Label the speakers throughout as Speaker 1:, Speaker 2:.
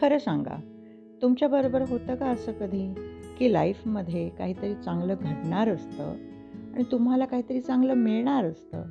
Speaker 1: खरं सांगा तुमच्याबरोबर होतं का असं कधी? की लाईफमध्ये काहीतरी चांगलं घडणार असतं आणि तुम्हाला काहीतरी चांगलं मिळणार असतं?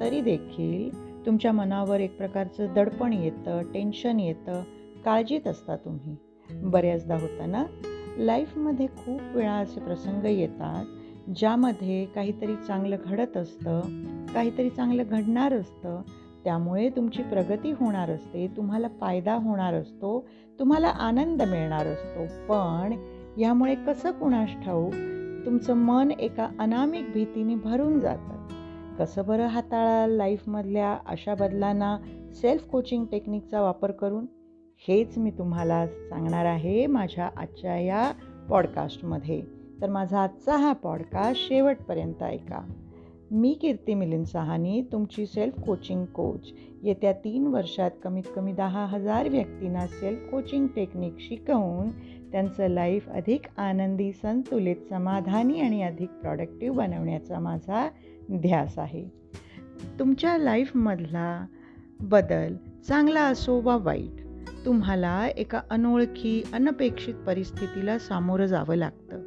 Speaker 1: तरी देखील तुमच्या मनावर एक प्रकारचं दडपण येतं टेन्शन येतं काळजीत असता तुम्ही. बऱ्याचदा होतं ना? लाईफमध्ये खूप वेळा असे प्रसंग येतात ज्यामध्ये काहीतरी चांगलं घडत असतं काहीतरी चांगलं घडणार असतं त्यामुळे तुमची प्रगती होणार असते तुम्हाला फायदा होणार असतो तुम्हाला आनंद मिळणार असतो. पण यामुळे कसं कुणास ठाऊक? तुमचं मन एका अनामिक भीतीने भरून जातं. कसं बरं हाताळाल लाईफमधल्या अशा बदलांना सेल्फ कोचिंग टेक्निकचा वापर करून? हेच मी तुम्हाला सांगणार आहे माझ्या आजच्या या पॉडकास्टमध्ये तर माझा आजचा हा पॉडकास्ट शेवटपर्यंत ऐका. मी कीर्ती मिलिंद सहानी तुमची सेल्फ कोचिंग कोच येत्या तीन वर्षात कमीत कमी दहा हजार व्यक्तींना सेल्फ कोचिंग टेक्निक शिकवून त्यांचं लाईफ अधिक आनंदी संतुलित समाधानी आणि अधिक प्रॉडक्टिव्ह बनवण्याचा माझा ध्यास आहे. तुमच्या लाईफमधला बदल चांगला असो वा वाईट तुम्हाला एका अनोळखी अनपेक्षित परिस्थितीला सामोरं जावं लागतं.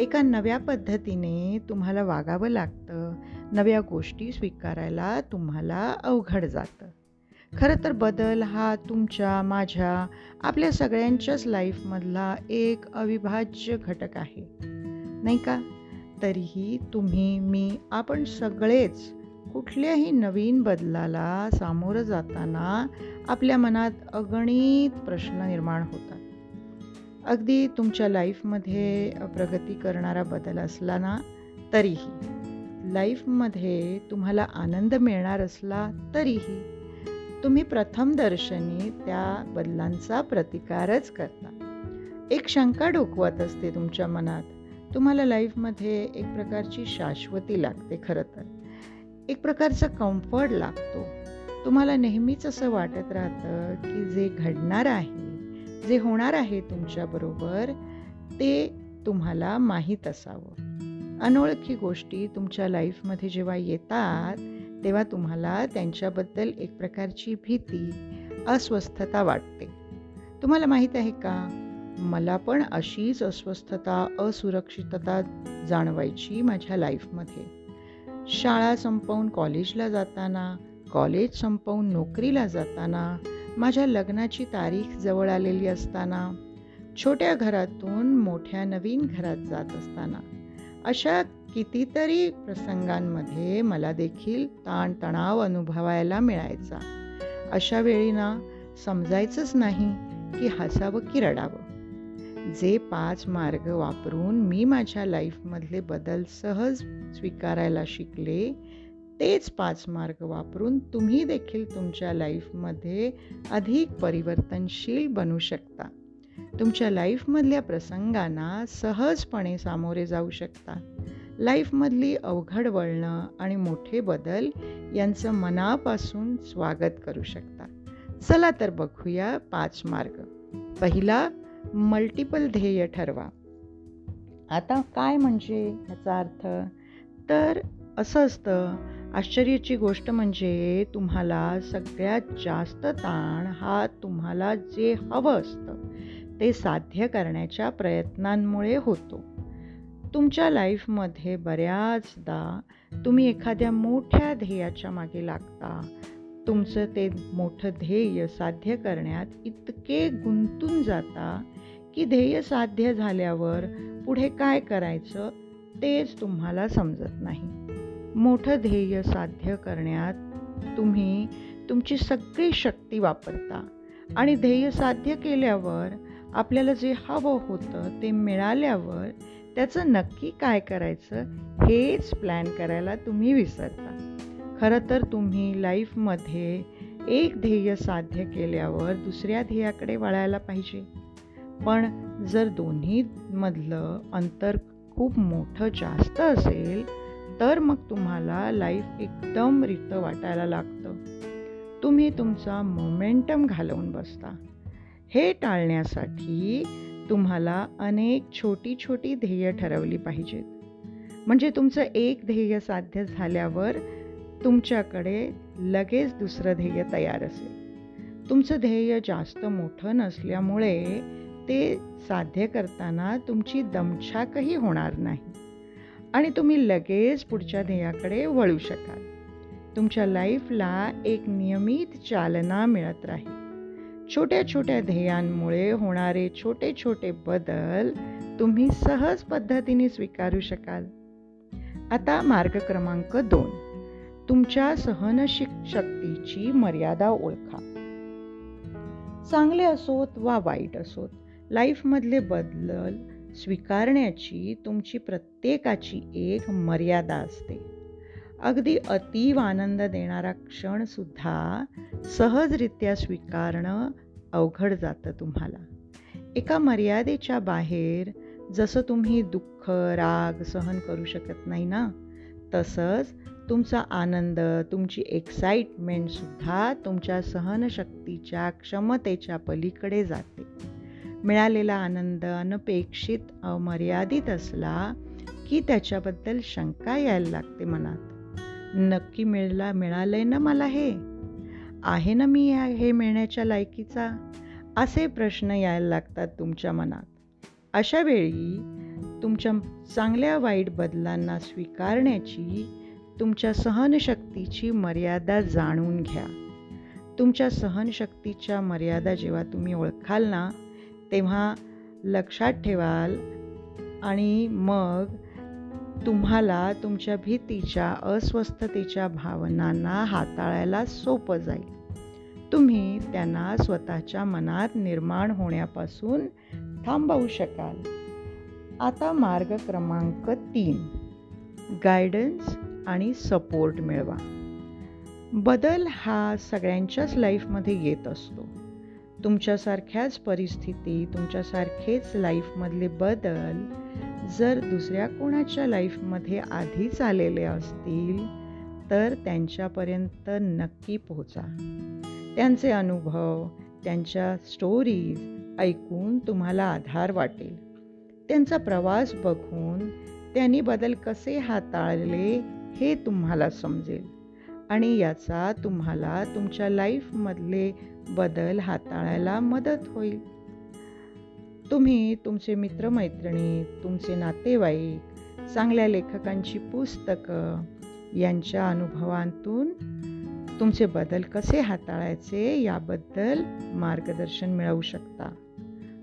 Speaker 1: एका नव्या पद्धतीने तुम्हाला वागावं लागतं. नव्या गोष्टी स्वीकारायला तुम्हाला अवघड जातं. खरं तर बदल हा तुमच्या माझ्या आपल्या सगळ्यांच्याच लाईफमधला एक अविभाज्य घटक आहे. नाही का? तरीही तुम्ही मी आपण सगळेच कुठल्याही नवीन बदलाला सामोरं जाताना आपल्या मनात अगणित प्रश्न निर्माण होतात. अगदी तुमच्या लाईफमध्ये प्रगती करणारा बदल असला ना तरीही लाईफमध्ये तुम्हाला आनंद मिळणार असला तरीही तुम्ही प्रथम दर्शनी त्या बदलांचा प्रतिकारच करता. एक शंका डोकवत असते तुमच्या मनात तुम्हाला लाईफमध्ये एक प्रकारची शाश्वती लागते खरं तर. एक प्रकारचा कम्फर्ट लागतो. तुम्हाला नेहमीच असं वाटत राहतं की जे घडणार आहे जे होणार आहे तुमच्याबरोबर ते तुम्हाला माहीत असावं. अनोळखी गोष्टी तुमच्या लाईफमध्ये जेव्हा येतात तेव्हा तुम्हाला त्यांच्याबद्दल एक प्रकारची भीती अस्वस्थता वाटते. तुम्हाला माहीत आहे का? मला पण अशीच अस्वस्थता असुरक्षितता जाणवायची माझ्या लाईफमध्ये शाळा संपवून कॉलेजला जाताना कॉलेज संपवून नोकरीला जाताना माझ्या लग्नाची तारीख जवळ आलेली असताना छोट्या घरातून मोठ्या नवीन घरात जात असताना अशा कितीतरी प्रसंगांमध्ये मला देखील ताणतणाव अनुभवायला मिळायचा. अशा वेळी ना समजायचंच नाही की हसावं की रडावं. जे पाच मार्ग वापरून मी माझ्या लाईफमधले बदल सहज स्वीकारायला शिकले तेच पाच मार्ग वापरून तुम्ही देखील तुमच्या लाईफमध्ये अधिक परिवर्तनशील बनू शकता. तुमच्या लाईफमधल्या प्रसंगांना सहजपणे सामोरे जाऊ शकता. लाईफमधली अवघड वळणं आणि मोठे बदल यांचं मनापासून स्वागत करू शकता. चला तर बघूया पाच मार्ग. पहिला मल्टिपल ध्येय ठरवा. आता काय म्हणजे ह्याचा अर्थ? तर असं असतं आश्चर्याची गोष्ट म्हणजे तुम्हाला सगळ्यात जास्त ताण हा तुम्हाला जे हवं असतं ते साध्य करण्याच्या प्रयत्नांमुळे होतो. तुमच्या लाईफमध्ये बऱ्याचदा तुम्ही एखाद्या मोठ्या ध्येयाच्या मागे लागता. तुमचं ते मोठं ध्येय साध्य करण्यात इतके गुंतून जाता की ध्येय साध्य झाल्यावर पुढे काय करायचं तेच तुम्हाला समजत नाही. मोठं ध्येय साध्य करण्यात तुम्ही तुमची सगळी शक्ती वापरता. आणि ध्येय साध्य केल्यावर आपल्याला जे हवं होतं ते मिळाल्यावर त्याचं नक्की काय करायचं हेच प्लॅन करायला तुम्ही विसरता. खरं तर तुम्ही लाईफमध्ये एक ध्येय साध्य केल्यावर दुसऱ्या ध्येयाकडे वळायला पाहिजे. पण जर दोन्हीमधलं अंतर खूप मोठं जास्त असेल तर मग तुम्हाला लाईफ एकदम रित वाटायला लागतं. तुम्ही तुमचा मोमेंटम घालवून बसता. हे टाळण्यासाठी तुम्हाला अनेक छोटी छोटी ध्येय ठरवली पाहिजेत. म्हणजे तुमचं एक ध्येय साध्य झाल्यावर तुमच्याकडे लगेच दुसरं ध्येय तयार असेल. तुमचं ध्येय जास्त मोठं नसल्यामुळे ते साध्य करताना तुमची दमछाकही होणार नाही. आणि तुम्ही लगेच पुढच्या ध्येयाकडे वळू शकाल. तुमच्या लाईफला एक नियमित चालना मिळत राहील. छोट्या छोट्या ध्येयांमुळे होणारे छोटे छोटे बदल तुम्ही सहज पद्धतीने स्वीकारू शकाल. आता मार्ग क्रमांक दोन. तुमच्या सहनशिक शक्तीची मर्यादा ओळखा. चांगले असोत वा वाईट असोत लाईफमधले बदल स्वीकारण्याची तुमची प्रत्येकाची एक मर्यादा असते. अगदी अतीव आनंद देणारा क्षणसुद्धा सहजरित्या स्वीकारणं अवघड जातं तुम्हाला. एका मर्यादेच्या बाहेर जसं तुम्ही दुःख राग सहन करू शकत नाही ना तसंच तुमचा आनंद तुमची एक्साइटमेंटसुद्धा तुमच्या सहनशक्तीच्या क्षमतेच्या पलीकडे जाते. मिळालेला आनंद अनपेक्षित अमर्यादित असला की त्याच्याबद्दल शंका यायला लागते मनात. नक्की मिळला मिळालंय ना मला हे? आहे ना मी हे मिळण्याच्या लायकीचा? असे प्रश्न यायला लागतात तुमच्या मनात. अशा वेळी तुमच्या चांगल्या वाईट बदलांना स्वीकारण्याची तुमच्या सहनशक्तीची मर्यादा जाणून घ्या. तुमच्या सहनशक्तीच्या मर्यादा जेव्हा तुम्ही ओळखाल ना तेव्हा लक्षात ठेवाल आणि मग तुम्हाला तुमच्या भीतीच्या अस्वस्थतेच्या भावनांना हाताळायला सोपं जाईल. तुम्ही त्यांना स्वतःच्या मनात निर्माण होण्यापासून थांबवू शकाल. आता मार्ग क्रमांक तीन. गायडन्स आणि सपोर्ट मिळवा. बदल हा सगळ्यांच्याच लाईफमध्ये येत असतो. तुमच्यासारख्याच परिस्थिती तुमच्यासारखेच लाईफमधले बदल जर दुसऱ्या कोणाच्या लाईफमध्ये आधीच आलेले असतील तर त्यांच्यापर्यंत नक्की पोहोचा. त्यांचे अनुभव त्यांच्या स्टोरीज ऐकून तुम्हाला आधार वाटेल. त्यांचा प्रवास बघून त्यांनी बदल कसे हाताळले हे तुम्हाला समजेल. आणि याचा तुम्हाला तुमच्या लाईफमधले बदल हाताळायला मदत होईल. तुम्ही तुमचे मित्रमैत्रिणी तुमचे नातेवाईक चांगल्या लेखकांची पुस्तकं यांच्या अनुभवांतून तुमचे बदल कसे हाताळायचे याबद्दल मार्गदर्शन मिळवू शकता.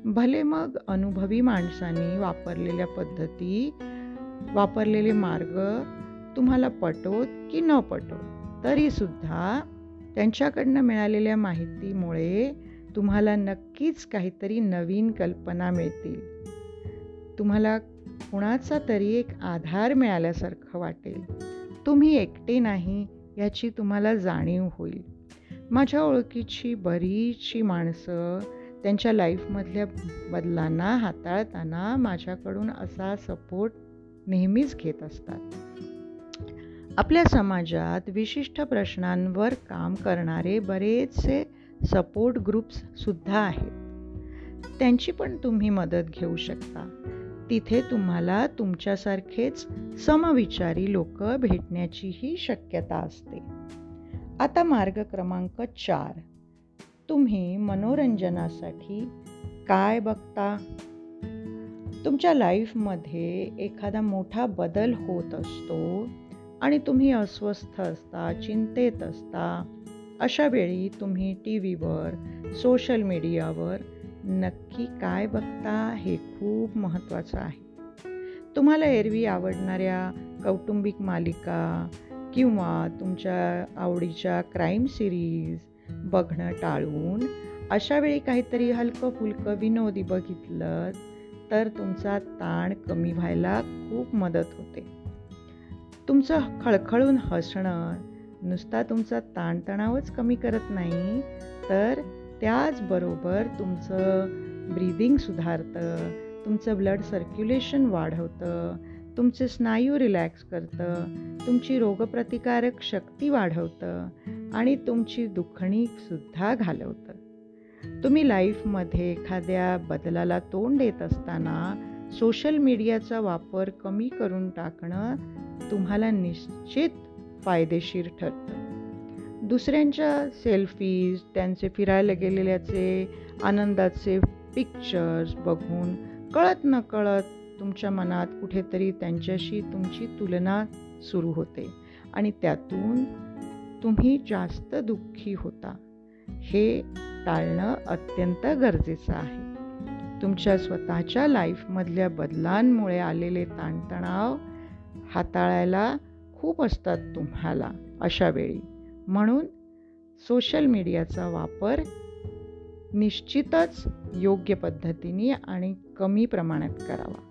Speaker 1: भले मग अनुभवी माणसांनी वापरलेल्या पद्धती वापरलेले मार्ग तुम्हाला पटोत की न पटोत. तरीसुद्धा त्यांच्याकडनं मिळालेल्या माहितीमुळे तुम्हाला नक्कीच काहीतरी नवीन कल्पना मिळतील. तुम्हाला कुणाचा तरी एक आधार मिळाल्यासारखं वाटेल. तुम्ही एकटे नाही याची तुम्हाला जाणीव होईल. माझ्या ओळखीची बरीचशी माणसं त्यांच्या लाईफमधल्या बदलांना हाताळताना माझ्याकडून असा सपोर्ट नेहमीच घेत असतात. आपल्या समाजात विशिष्ट प्रश्नांवर काम करणारे बरेचसे सपोर्ट ग्रुप्ससुद्धा आहेत. त्यांची पण तुम्ही मदत घेऊ शकता. तिथे तुम्हाला तुमच्यासारखेच समविचारी लोक भेटण्याचीही शक्यता असते. आता मार्ग क्रमांक चार. तुम्ही मनोरंजनासाठी काय बघता? तुमच्या लाईफमध्ये एखादा मोठा बदल होत असतो आणि तुम्ही अस्वस्थ असता चिंतेत असता अशा वेळी तुम्ही टी व्हीवर सोशल मीडियावर नक्की काय बघता हे खूप महत्त्वाचं आहे. तुम्हाला एरवी आवडणाऱ्या कौटुंबिक मालिका किंवा तुमच्या आवडीच्या क्राईम सिरीज बघणं टाळून अशा वेळी काहीतरी हलकं फुलकं विनोदी बघितलं तर तुमचा ताण कमी व्हायला खूप मदत होते. तुमचं खळखळून हसणं नुसता तुमचा ताणतणावच कमी करत नाही तर त्याचबरोबर तुमचं ब्रीदिंग सुधारतं तुमचं ब्लड सर्क्युलेशन वाढवतं तुमचे स्नायू रिलॅक्स करतं तुमची रोगप्रतिकारक शक्ती वाढवतं आणि तुमची दुखणीसुद्धा घालवतं. तुम्ही लाईफमध्ये एखाद्या बदलाला तोंड देत असताना सोशल मीडियाचा वापर कमी करून टाकणं तुम्हाला निश्चित फायदेशीर ठरतं. दुसऱ्यांच्या सेल्फीज त्यांचे फिरायला गेलेल्याचे आनंदाचे पिक्चर्स बघून कळत न कळत तुमच्या मनात कुठेतरी त्यांच्याशी तुमची तुलना सुरू होते आणि त्यातून तुम्ही जास्त दुःखी होता. हे टाळणं अत्यंत गरजेचं आहे. तुमच्या स्वतःच्या लाईफमधल्या बदलांमुळे आलेले ताणतणाव हाताळायला खूप असतात तुम्हाला अशा वेळी. म्हणून सोशल मीडियाचा वापर निश्चितच योग्य पद्धतीने आणि कमी प्रमाणात करावा.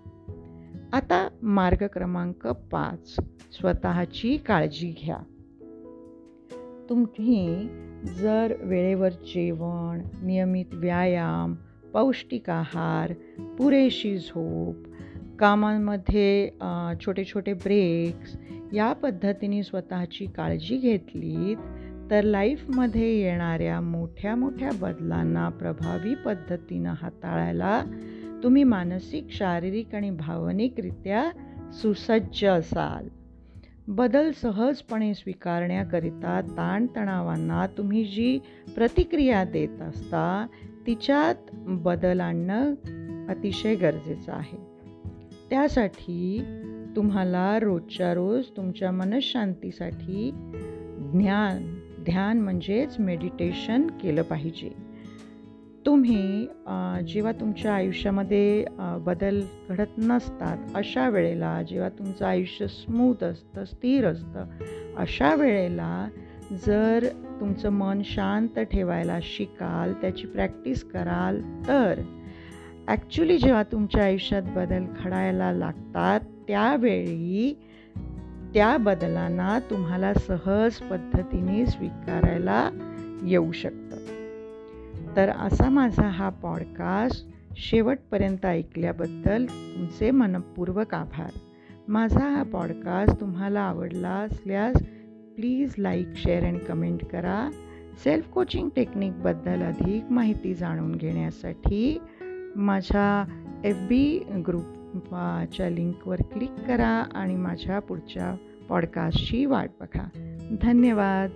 Speaker 1: आता मार्ग क्रमांक पाच स्वतःची काळजी घ्या. तुम्ही जर वेळेवर जेवण नियमित व्यायाम पौष्टिक आहार पुरेशी झोप कामांमध्ये छोटे छोटे ब्रेक्स या पद्धतीने स्वतःची काळजी घेतलीत तर लाईफमध्ये येणाऱ्या मोठ्या मोठ्या बदलांना प्रभावी पद्धतीनं हाताळायला तुम्ही मानसिक शारीरिक आणि भावनिकरित्या सुसज्ज असाल. बदल सहजपणे स्वीकारण्याकरिता ताणतणावांना तुम्ही जी प्रतिक्रिया देत असता तिच्यात बदल आणणं अतिशय गरजेचं आहे. त्यासाठी तुम्हाला रोजच्या रोज तुमच्या मनशांतीसाठी ज्ञान ध्यान म्हणजेच मेडिटेशन केलं पाहिजे. तुम्ही जेव्हा तुमच्या आयुष्यामध्ये बदल घडत नसतात अशा वेळेला जेव्हा तुमचं आयुष्य स्मूथ असतं स्थिर असतं अशा वेळेला जर तुमचं मन शांत ठेवायला शिकाल त्याची प्रॅक्टिस कराल तर ॲक्च्युली जेव्हा तुमच्या आयुष्यात बदल घडायला लागतात त्यावेळी त्या बदलांना तुम्हाला सहज पद्धतीने स्वीकारायला येऊ शकतं. तर असा माझा हा पॉडकास्ट शेवटपर्यंत ऐकल्याबद्दल तुमचे मनपूर्वक आभार. माझा हा पॉडकास्ट तुम्हाला आवडला असल्यास please like share and comment करा. सेल्फ कोचिंग टेक्निकबद्दल अधिक माहिती जाणून घेण्यासाठी माझ्या एफ बी ग्रुपच्या लिंकवर क्लिक करा आणि माझ्या पुढच्या पॉडकास्टची वाट बघा. धन्यवाद.